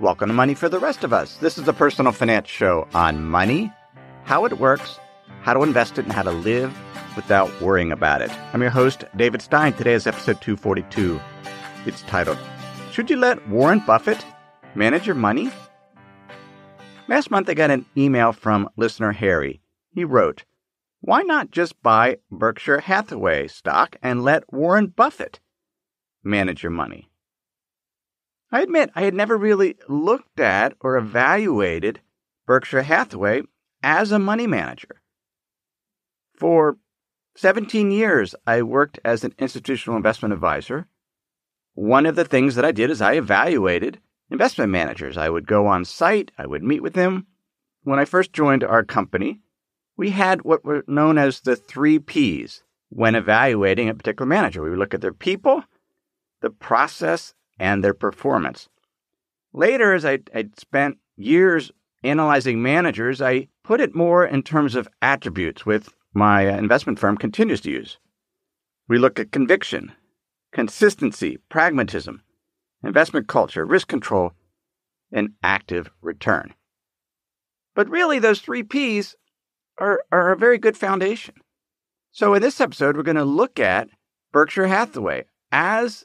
Welcome to Money for the Rest of Us. This is a personal finance show on money, how it works, how to invest it, and how to live without worrying about it. I'm your host, David Stein. Today is episode 242. It's titled, Should You Let Warren Buffett Manage Your Money? Last month, I got an email from listener Harry. He wrote, Why not just buy Berkshire Hathaway stock and let Warren Buffett manage your money? I admit I had never really looked at or evaluated Berkshire Hathaway as a money manager. For 17 years, I worked as an institutional investment advisor. One of the things that I did is I evaluated investment managers. I would go on site, I would meet with them. When I first joined our company, we had what were known as the three P's when evaluating a particular manager. We would look at their people, the process, and their performance. Later, as I, would spent years analyzing managers, I put it more in terms of attributes, with my uh, investment firm continues to use. We look at conviction, consistency, pragmatism, investment culture, risk control, and active return. But really, those three P's are, are a very good foundation. So, in this episode, we're going to look at Berkshire Hathaway as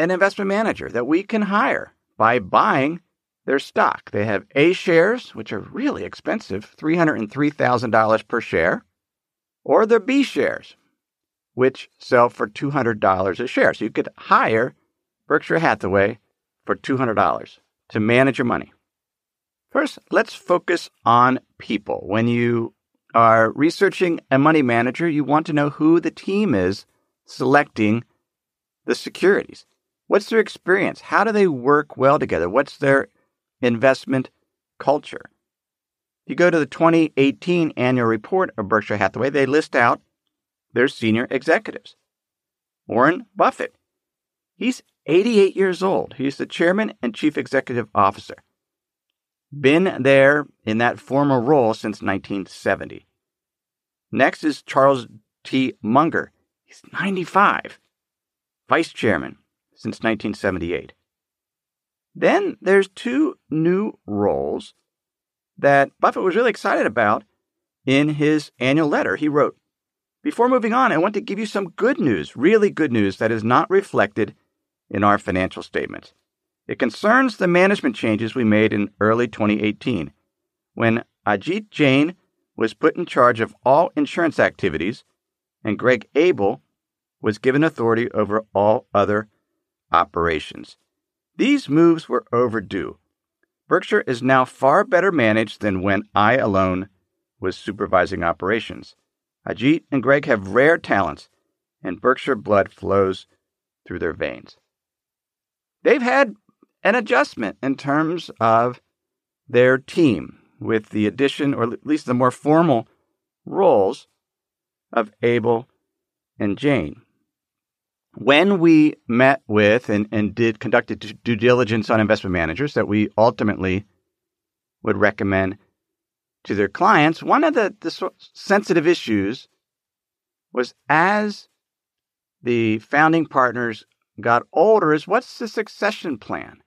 an investment manager that we can hire by buying their stock. They have A shares, which are really expensive, $303,000 per share, or the B shares, which sell for $200 a share. So you could hire Berkshire Hathaway for $200 to manage your money. First, let's focus on people. When you are researching a money manager, you want to know who the team is selecting the securities. What's their experience? How do they work well together? What's their investment culture? You go to the 2018 annual report of Berkshire Hathaway, they list out their senior executives. Warren Buffett. He's 88 years old. He's the chairman and chief executive officer. Been there in that former role since 1970. Next is Charles T. Munger. He's 95, vice chairman since 1978. Then there's two new roles that Buffett was really excited about in his annual letter. He wrote, Before moving on, I want to give you some good news, really good news that is not reflected in our financial statements. It concerns the management changes we made in early 2018 when Ajit Jain was put in charge of all insurance activities and Greg Abel was given authority over all other operations. These moves were overdue. Berkshire is now far better managed than when I alone was supervising operations. Ajit and Greg have rare talents, and Berkshire blood flows through their veins they've had an adjustment in terms of their team with the addition, or at least the more formal roles of Abel and Jain. When we met with and, and did conducted due diligence on investment managers that we ultimately would recommend to their clients, one of the, the sensitive issues was as the founding partners got older is what's the succession plan?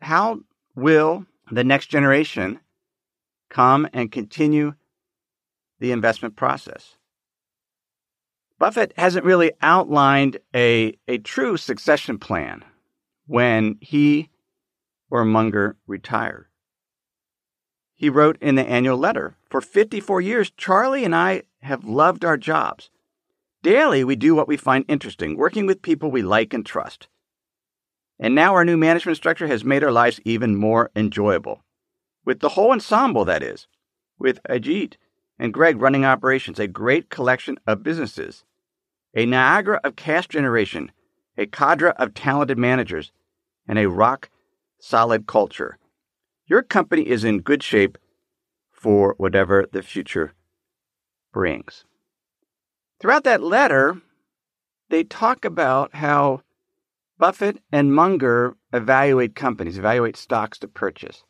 How will the next generation come and continue the investment process? Buffett hasn't really outlined a, a true succession plan when he or Munger retired. He wrote in the annual letter For 54 years, Charlie and I have loved our jobs. Daily, we do what we find interesting, working with people we like and trust. And now our new management structure has made our lives even more enjoyable. With the whole ensemble, that is, with Ajit and Greg running operations, a great collection of businesses, a Niagara of cash generation, a cadre of talented managers, and a rock solid culture. Your company is in good shape for whatever the future brings. Throughout that letter, they talk about how Buffett and Munger evaluate companies, evaluate stocks to purchase.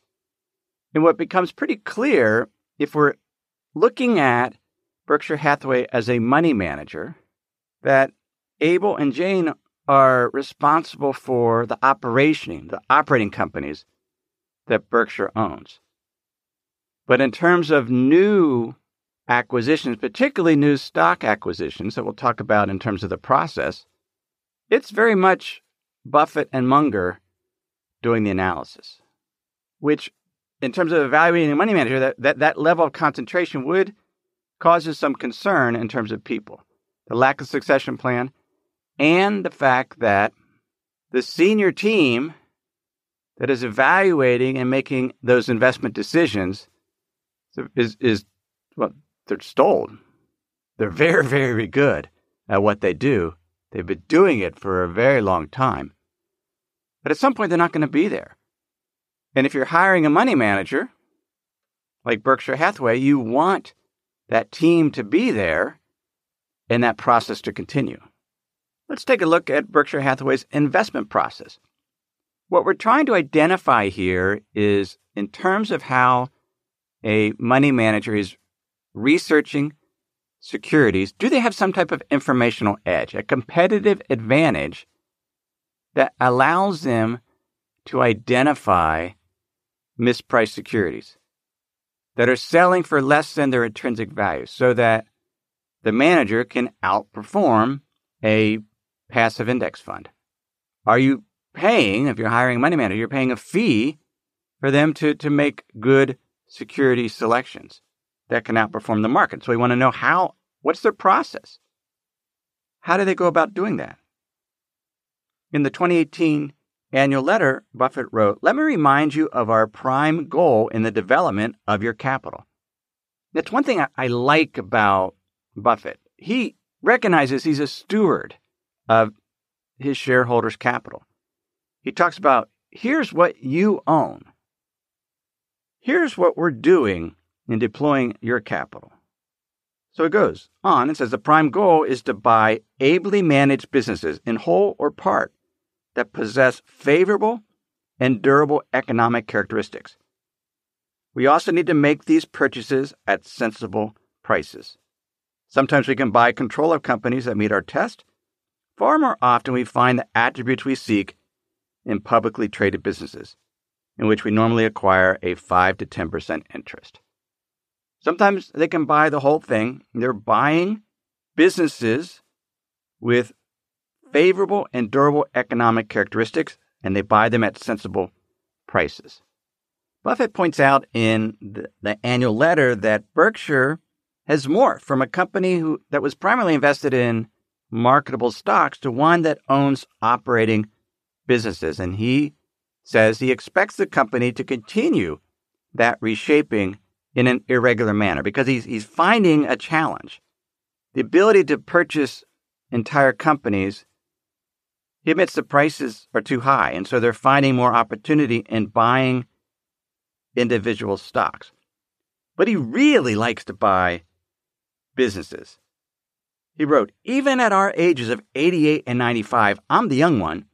And what becomes pretty clear if we're looking at Berkshire Hathaway as a money manager, that Abel and Jain are responsible for the operation, the operating companies that Berkshire owns. But in terms of new acquisitions, particularly new stock acquisitions that we'll talk about in terms of the process, it's very much Buffett and Munger doing the analysis, which, in terms of evaluating a money manager, that, that, that level of concentration would causes some concern in terms of people. The lack of succession plan and the fact that the senior team that is evaluating and making those investment decisions is, is well, they're stalled. They're very, very good at what they do. They've been doing it for a very long time. But at some point, they're not going to be there. And if you're hiring a money manager, like Berkshire Hathaway, you want that team to be there and that process to continue. Let's take a look at Berkshire Hathaway's investment process. What we're trying to identify here is in terms of how a money manager is researching securities, do they have some type of informational edge, a competitive advantage that allows them to identify mispriced securities that are selling for less than their intrinsic value so that the manager can outperform a passive index fund? Are you paying, if you're hiring a money manager, you're paying a fee for them to, to make good security selections that can outperform the market. So we want to know how, what's their process? How do they go about doing that? In the 2018 annual letter, Buffett wrote, Let me remind you of our prime goal in the development of your capital. That's one thing I, I like about Buffett. He recognizes he's a steward of his shareholders' capital. He talks about here's what you own. Here's what we're doing in deploying your capital. So it goes on and says the prime goal is to buy ably managed businesses in whole or part that possess favorable and durable economic characteristics. We also need to make these purchases at sensible prices. Sometimes we can buy control of companies that meet our test. Far more often, we find the attributes we seek in publicly traded businesses, in which we normally acquire a 5 to 10% interest. Sometimes they can buy the whole thing. They're buying businesses with favorable and durable economic characteristics, and they buy them at sensible prices. Buffett points out in the, the annual letter that Berkshire has morphed from a company who, that was primarily invested in marketable stocks to one that owns operating businesses. And he says he expects the company to continue that reshaping in an irregular manner because he's, he's finding a challenge. The ability to purchase entire companies, he admits the prices are too high. And so they're finding more opportunity in buying individual stocks. But he really likes to buy businesses. He wrote, Even at our ages of 88 and 95, I'm the young one.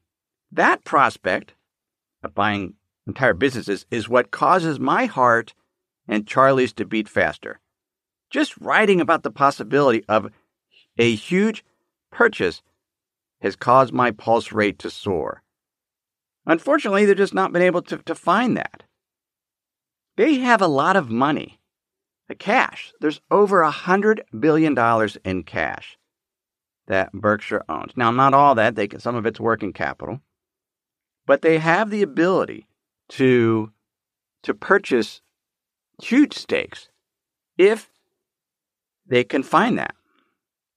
That prospect of buying entire businesses is what causes my heart and Charlie's to beat faster. Just writing about the possibility of a huge purchase has caused my pulse rate to soar. Unfortunately, they've just not been able to, to find that. They have a lot of money the cash. There's over a hundred billion dollars in cash that Berkshire owns. Now, not all that; they can, some of it's working capital, but they have the ability to to purchase huge stakes if they can find that.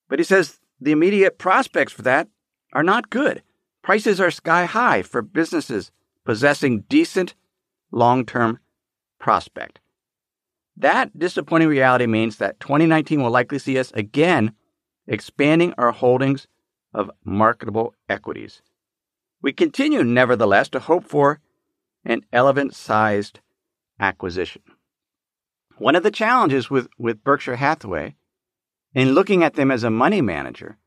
But he says the immediate prospects for that are not good. Prices are sky high for businesses possessing decent long term prospect. That disappointing reality means that 2019 will likely see us again expanding our holdings of marketable equities. We continue, nevertheless, to hope for an elephant sized acquisition. One of the challenges with, with Berkshire Hathaway in looking at them as a money manager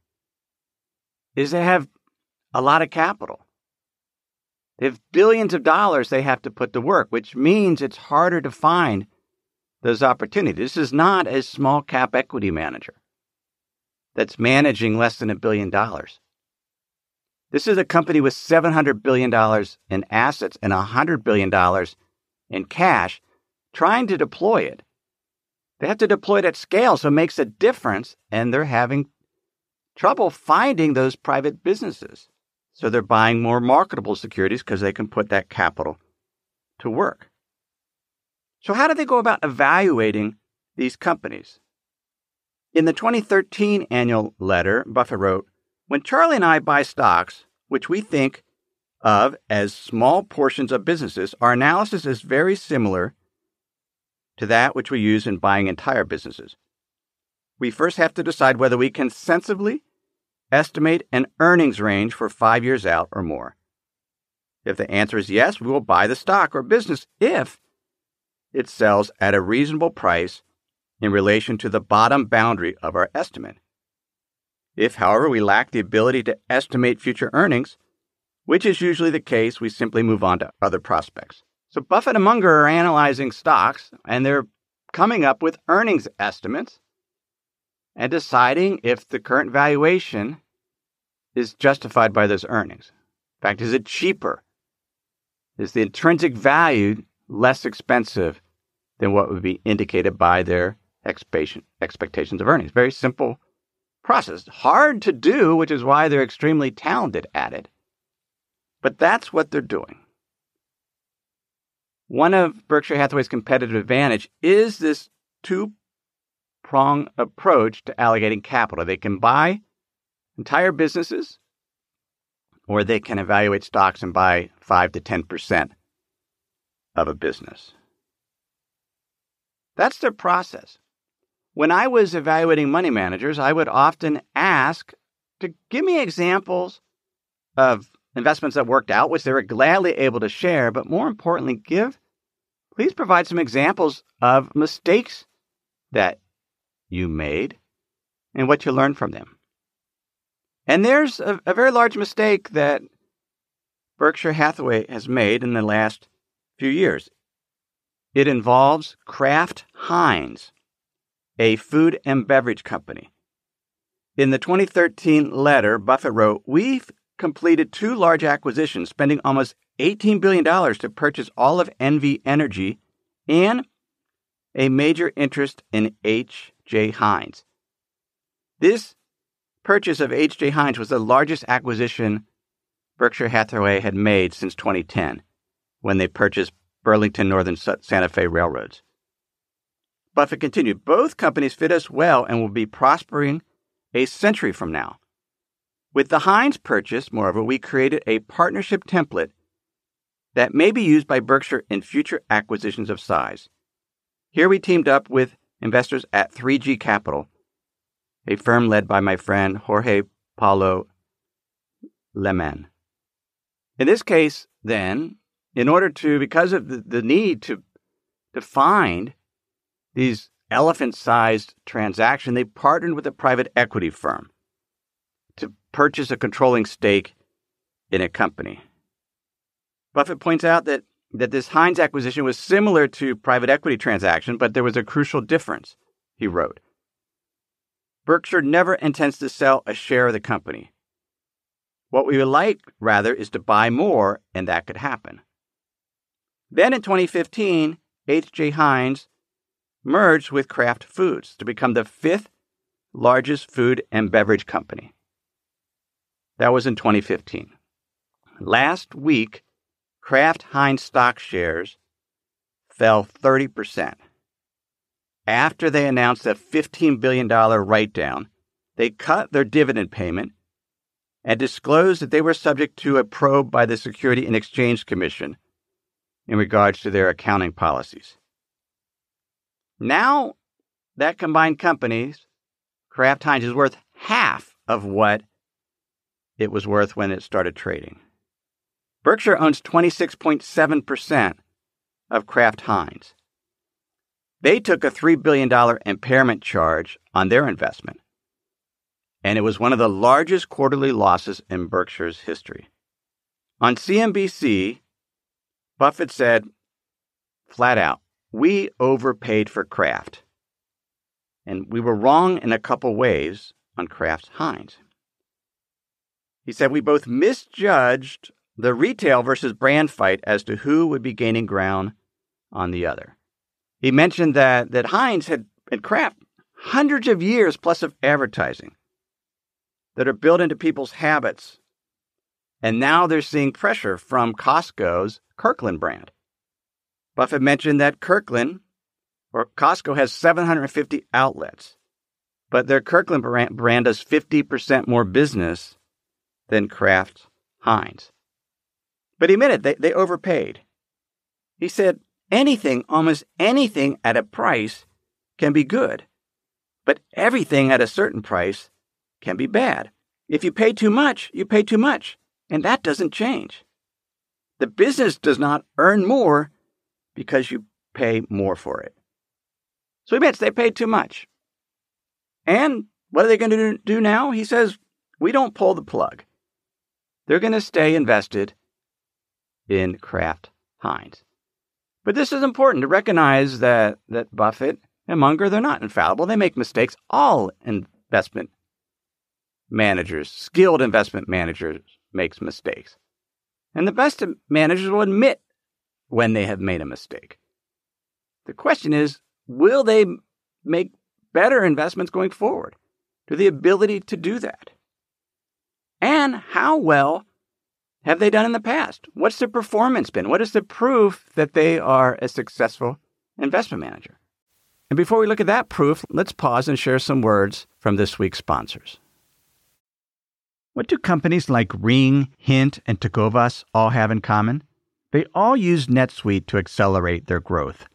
is they have a lot of capital. They have billions of dollars they have to put to work, which means it's harder to find those opportunities. This is not a small cap equity manager that's managing less than a billion dollars. This is a company with $700 billion in assets and $100 billion in cash trying to deploy it. They have to deploy it at scale, so it makes a difference, and they're having trouble finding those private businesses. So they're buying more marketable securities because they can put that capital to work. So, how do they go about evaluating these companies? In the 2013 annual letter, Buffett wrote When Charlie and I buy stocks, which we think of as small portions of businesses, our analysis is very similar to that which we use in buying entire businesses. We first have to decide whether we can sensibly estimate an earnings range for five years out or more. If the answer is yes, we will buy the stock or business if it sells at a reasonable price in relation to the bottom boundary of our estimate. If, however, we lack the ability to estimate future earnings, which is usually the case, we simply move on to other prospects. So Buffett and Munger are analyzing stocks and they're coming up with earnings estimates and deciding if the current valuation is justified by those earnings. In fact, is it cheaper? Is the intrinsic value less expensive than what would be indicated by their expectations of earnings? Very simple process. Hard to do, which is why they're extremely talented at it. But that's what they're doing. One of Berkshire Hathaway's competitive advantage is this two prong approach to allocating capital. They can buy entire businesses, or they can evaluate stocks and buy 5 to 10% of a business. That's their process. When I was evaluating money managers, I would often ask to give me examples of investments that worked out, which they were gladly able to share, but more importantly, give, please provide some examples of mistakes that you made and what you learned from them. And there's a, a very large mistake that Berkshire Hathaway has made in the last few years. It involves Kraft Heinz, a food and beverage company. In the 2013 letter, Buffett wrote, We've completed two large acquisitions, spending almost $18 billion to purchase all of NV Energy and a major interest in H.J. Heinz. This purchase of H.J. Heinz was the largest acquisition Berkshire Hathaway had made since 2010, when they purchased Burlington Northern Santa Fe Railroads. Buffett continued, both companies fit us well and will be prospering a century from now. With the Heinz purchase, moreover, we created a partnership template that may be used by Berkshire in future acquisitions of size. Here we teamed up with investors at 3G Capital a firm led by my friend Jorge Paulo Lemann. In this case, then, in order to, because of the, the need to, to find these elephant sized transactions, they partnered with a private equity firm to purchase a controlling stake in a company. Buffett points out that, that this Heinz acquisition was similar to private equity transaction, but there was a crucial difference, he wrote. Berkshire never intends to sell a share of the company. What we would like, rather, is to buy more, and that could happen. Then in 2015, H.J. Heinz merged with Kraft Foods to become the fifth largest food and beverage company. That was in 2015. Last week, Kraft Heinz stock shares fell 30%. After they announced a $15 billion write down, they cut their dividend payment and disclosed that they were subject to a probe by the Security and Exchange Commission in regards to their accounting policies. Now, that combined companies, Kraft Heinz, is worth half of what it was worth when it started trading. Berkshire owns 26.7% of Kraft Heinz. They took a $3 billion impairment charge on their investment, and it was one of the largest quarterly losses in Berkshire's history. On CNBC, Buffett said flat out, We overpaid for Kraft. And we were wrong in a couple ways on Kraft Heinz. He said we both misjudged the retail versus brand fight as to who would be gaining ground on the other. He mentioned that, that Heinz had, had Kraft hundreds of years plus of advertising that are built into people's habits. And now they're seeing pressure from Costco's Kirkland brand. Buffett mentioned that Kirkland or Costco has 750 outlets, but their Kirkland brand does 50% more business than Kraft Heinz. But he admitted they, they overpaid. He said anything, almost anything at a price can be good, but everything at a certain price can be bad. If you pay too much, you pay too much, and that doesn't change. The business does not earn more because you pay more for it. So he admits they paid too much. And what are they going to do now? He says, we don't pull the plug. They're going to stay invested in Kraft Heinz. But this is important to recognize that, that Buffett and Munger, they're not infallible. They make mistakes. All investment managers, skilled investment managers, makes mistakes. And the best managers will admit when they have made a mistake. The question is, will they make better investments going forward? Do the ability to do that? And how well have they done in the past? What's their performance been? What is the proof that they are a successful investment manager? And before we look at that proof, let's pause and share some words from this week's sponsors. What do companies like Ring, Hint, and Tecovas all have in common? They all use NetSuite to accelerate their growth.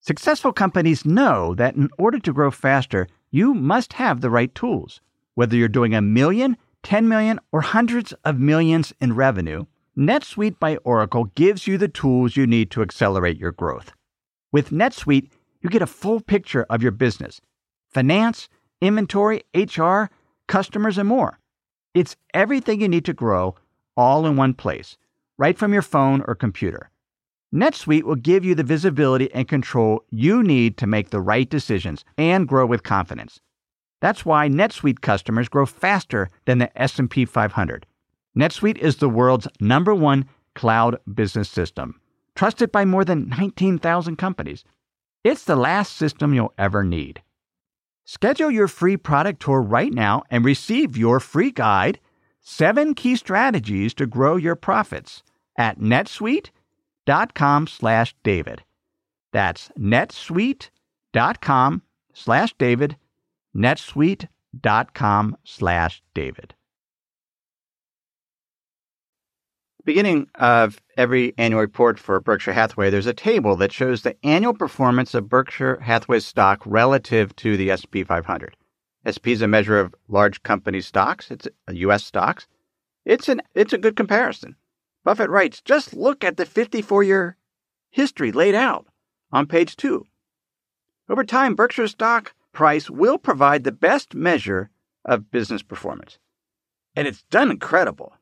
Successful companies know that in order to grow faster, you must have the right tools. Whether you're doing a million, 10 million, or hundreds of millions in revenue, NetSuite by Oracle gives you the tools you need to accelerate your growth. With NetSuite, you get a full picture of your business finance, inventory, HR, customers, and more. It's everything you need to grow all in one place, right from your phone or computer. NetSuite will give you the visibility and control you need to make the right decisions and grow with confidence. That's why NetSuite customers grow faster than the S&P 500. NetSuite is the world's number 1 cloud business system, trusted by more than 19,000 companies. It's the last system you'll ever need. Schedule your free product tour right now and receive your free guide, 7 key strategies to grow your profits at netsuite.com slash David. That's netsuite.com slash David netsuite.com slash David. Beginning of every annual report for Berkshire Hathaway, there's a table that shows the annual performance of Berkshire Hathaway stock relative to the S&P 500. S&P is a measure of large company stocks. It's uh, U.S. stocks. It's an it's a good comparison. Buffett writes, just look at the 54-year history laid out on page two. Over time, Berkshire stock price will provide the best measure of business performance. And it's done incredible.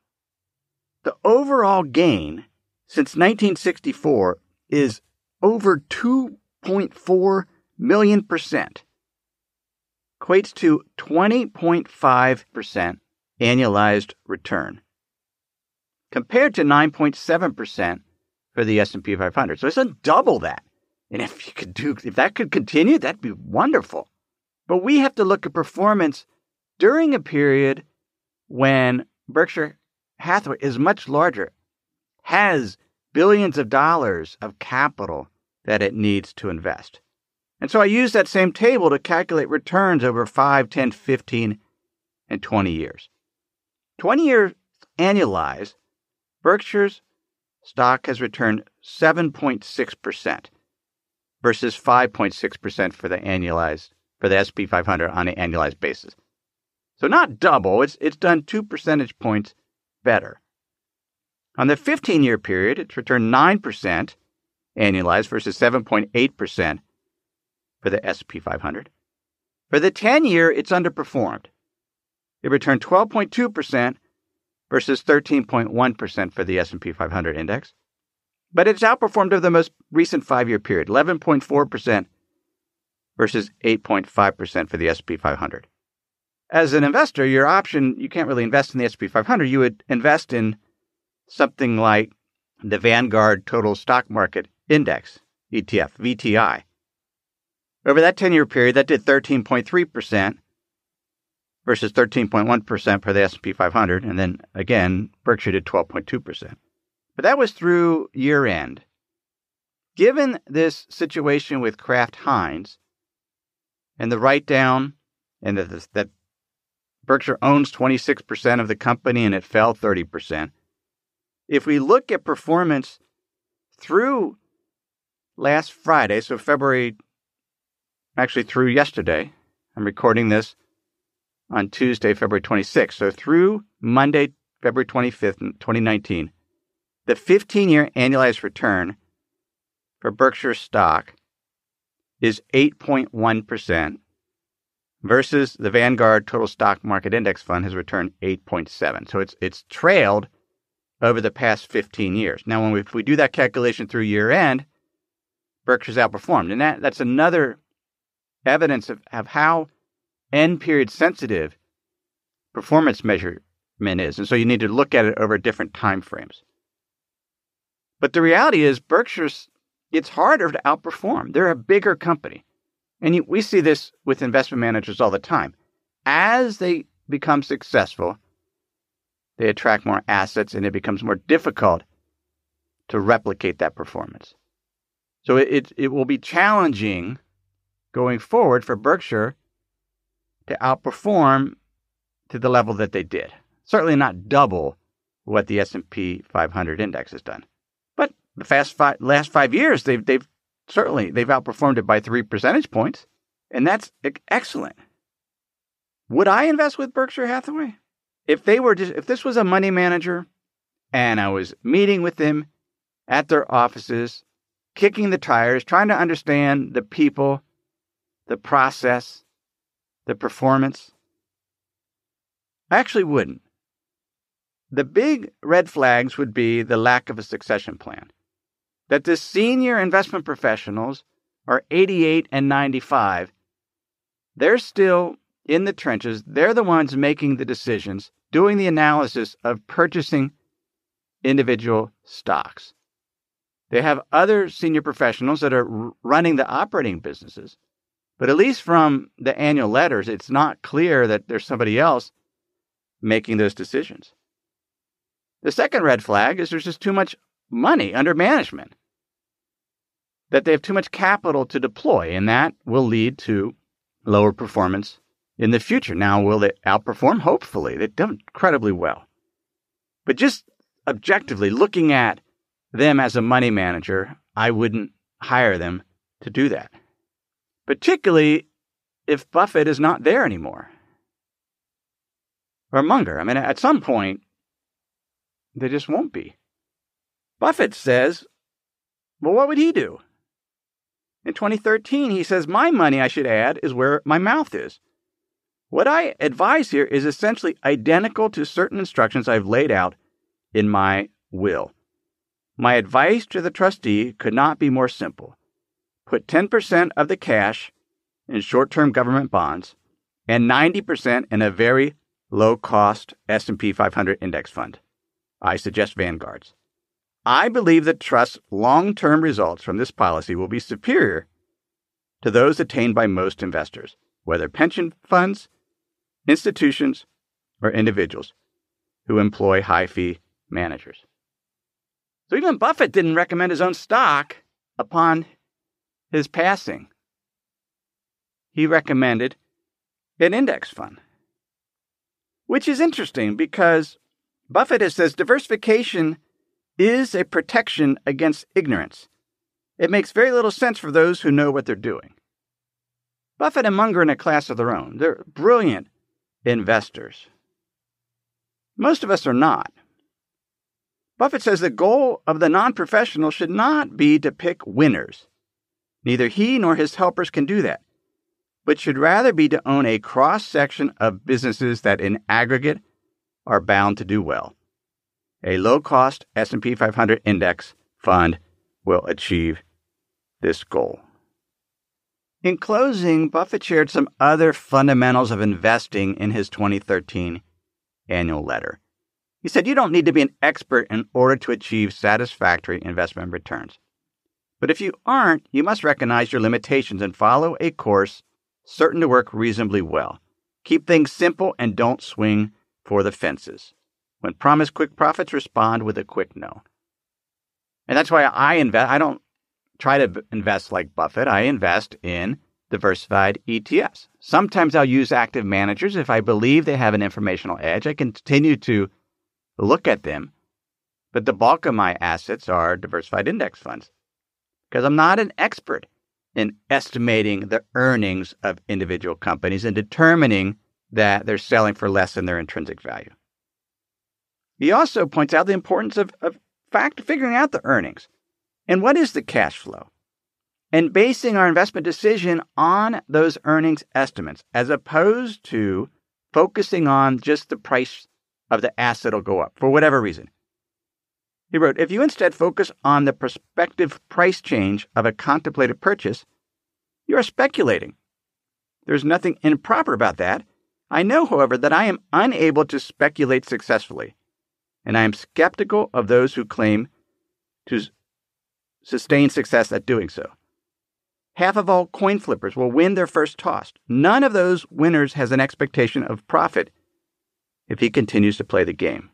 The overall gain since 1964 is over 2.4 million percent, equates to 20.5% annualized return, compared to 9.7% for the S&P 500. So it's a double that. And if you could do, if that could continue, that'd be wonderful. But we have to look at performance during a period when Berkshire Hathaway is much larger, has billions of dollars of capital that it needs to invest. And so I use that same table to calculate returns over 5, 10, 15, and 20 years. 20 years annualized, Berkshire's stock has returned 7.6% versus 5.6% for the annualized for the SP 500 on an annualized basis. So not double, it's, it's done two percentage points better. On the 15 year period, it's returned 9% annualized versus 7.8% for the SP 500. For the 10 year, it's underperformed. It returned 12.2% versus 13.1% for the S&P 500 index. But it's outperformed over the most recent 5-year period, 11.4% versus 8.5% for the S&P 500. As an investor, your option, you can't really invest in the S&P 500. You would invest in something like the Vanguard Total Stock Market Index. ETF, VTI. Over that 10 year period, that did 13.3% versus 13.1% for the S&P 500. And then again, Berkshire did 12.2%. But that was through year end. Given this situation with Kraft Heinz and the write down and that, that Berkshire owns 26% of the company and it fell 30%. If we look at performance through last Friday, so February, actually through yesterday, I'm recording this on Tuesday, February 26th. So through Monday, February 25th, 2019, the 15 year annualized return for Berkshire stock is 8.1% versus the Vanguard Total Stock Market Index Fund has returned 8.7. So it's it's trailed over the past 15 years. Now, when we, if we do that calculation through year end, Berkshire's outperformed, and that that's another evidence of, of how end period sensitive performance measurement is, and so you need to look at it over different time frames. But the reality is, Berkshire's it's harder to outperform. They're a bigger company. And we see this with investment managers all the time. As they become successful, they attract more assets and it becomes more difficult to replicate that performance. So it, it, it will be challenging going forward for Berkshire to outperform to the level that they did. Certainly not double what the S&P 500 index has done. But the fast five, last 5 years they've they've Certainly, they've outperformed it by three percentage points, and that's excellent. Would I invest with Berkshire Hathaway? If they were just, if this was a money manager and I was meeting with them at their offices, kicking the tires, trying to understand the people, the process, the performance, I actually wouldn't. The big red flags would be the lack of a succession plan that the senior investment professionals are 88 and 95. They're still in the trenches. They're the ones making the decisions, doing the analysis of purchasing individual stocks. They have other senior professionals that are running the operating businesses. But at least from the annual letters, it's not clear that there's somebody else making those decisions. The second red flag is there's just too much money under management that they have too much capital to deploy, and that will lead to lower performance in the future. Now, will they outperform? Hopefully. They've done incredibly well. But just objectively looking at them as a money manager, I wouldn't hire them to do that. Particularly if Buffett is not there anymore. Or Munger. I mean, at some point, they just won't be. Buffett says, well, what would he do? In 2013, he says, My money, I should add, is where my mouth is. What I advise here is essentially identical to certain instructions I've laid out in my will. My advice to the trustee could not be more simple. Put 10% of the cash in short-term government bonds and 90% in a very low-cost S&P 500 index fund. I suggest Vanguard's. I believe that Trust's long term results from this policy will be superior to those attained by most investors, whether pension funds, institutions, or individuals who employ high fee managers. So even Buffett didn't recommend his own stock upon his passing. He recommended an index fund, which is interesting because Buffett has says diversification is a protection against ignorance. It makes very little sense for those who know what they're doing. Buffett and Munger are in a class of their own. They're brilliant investors. Most of us are not. Buffett says the goal of the non professional should not be to pick winners. Neither he nor his helpers can do that, but should rather be to own a cross section of businesses that in aggregate are bound to do well a low-cost S&P 500 index fund will achieve this goal. In closing, Buffett shared some other fundamentals of investing in his 2013 annual letter. He said you don't need to be an expert in order to achieve satisfactory investment returns. But if you aren't, you must recognize your limitations and follow a course certain to work reasonably well. Keep things simple and don't swing for the fences. When promised quick profits, respond with a quick no. And that's why I invest. I don't try to invest like Buffett. I invest in diversified ETFs. Sometimes I'll use active managers if I believe they have an informational edge. I continue to look at them, but the bulk of my assets are diversified index funds because I'm not an expert in estimating the earnings of individual companies and determining that they're selling for less than their intrinsic value. He also points out the importance of, of fact figuring out the earnings and what is the cash flow and basing our investment decision on those earnings estimates as opposed to focusing on just the price of the asset will go up for whatever reason. He wrote, if you instead focus on the prospective price change of a contemplated purchase, you are speculating. There's nothing improper about that. I know, however, that I am unable to speculate successfully, and I am skeptical of those who claim to sustain success at doing so. Half of all coin flippers will win their first toss. None of those winners has an expectation of profit if he continues to play the game.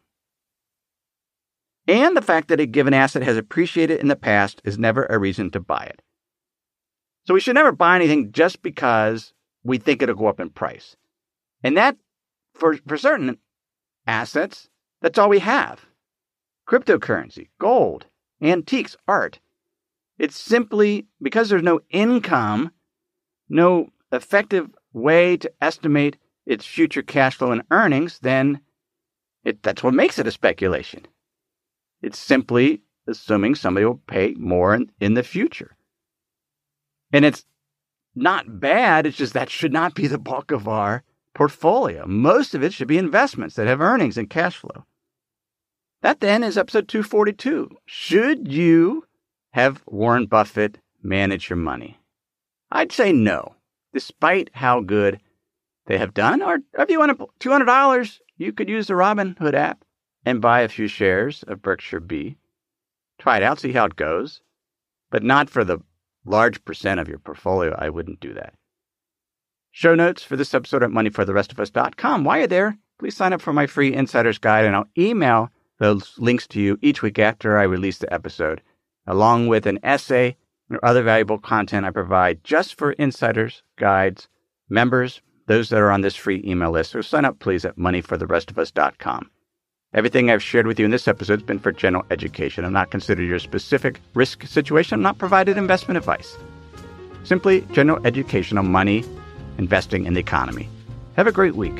And the fact that a given asset has appreciated in the past is never a reason to buy it. So we should never buy anything just because we think it'll go up in price. And that, for, for certain assets, that's all we have. Cryptocurrency, gold, antiques, art. It's simply because there's no income, no effective way to estimate its future cash flow and earnings, then it, that's what makes it a speculation. It's simply assuming somebody will pay more in, in the future. And it's not bad, it's just that should not be the bulk of our portfolio. Most of it should be investments that have earnings and cash flow. That then is episode 242. Should you have Warren Buffett manage your money? I'd say no, despite how good they have done. Or if you want $200, you could use the Robinhood app and buy a few shares of Berkshire B. Try it out, see how it goes. But not for the large percent of your portfolio. I wouldn't do that. Show notes for this episode at moneyfortherestofus.com. While you're there, please sign up for my free insider's guide and I'll email those links to you each week after I release the episode along with an essay or other valuable content I provide just for insiders, guides, members, those that are on this free email list. So sign up, please, at moneyfortherestofus.com. Everything I've shared with you in this episode has been for general education. I'm not considered your specific risk situation. I'm not provided investment advice. Simply general education on money, investing, and the economy. Have a great week.